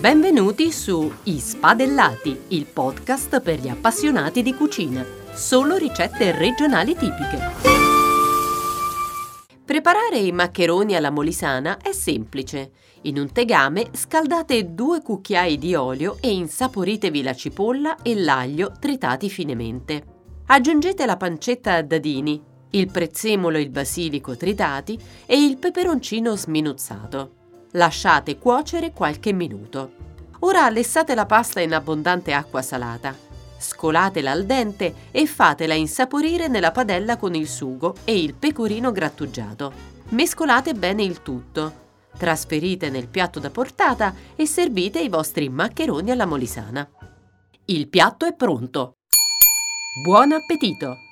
Benvenuti su I Spadellati, il podcast per gli appassionati di cucina. Solo ricette regionali tipiche. Preparare i maccheroni alla molisana è semplice. In un tegame scaldate due cucchiai di olio e insaporitevi la cipolla e l'aglio tritati finemente. Aggiungete la pancetta a dadini, il prezzemolo e il basilico tritati e il peperoncino sminuzzato. Lasciate cuocere qualche minuto. Ora lessate la pasta in abbondante acqua salata. Scolatela al dente e fatela insaporire nella padella con il sugo e il pecorino grattugiato. Mescolate bene il tutto. Trasferite nel piatto da portata e servite i vostri maccheroni alla molisana. Il piatto è pronto. Buon appetito!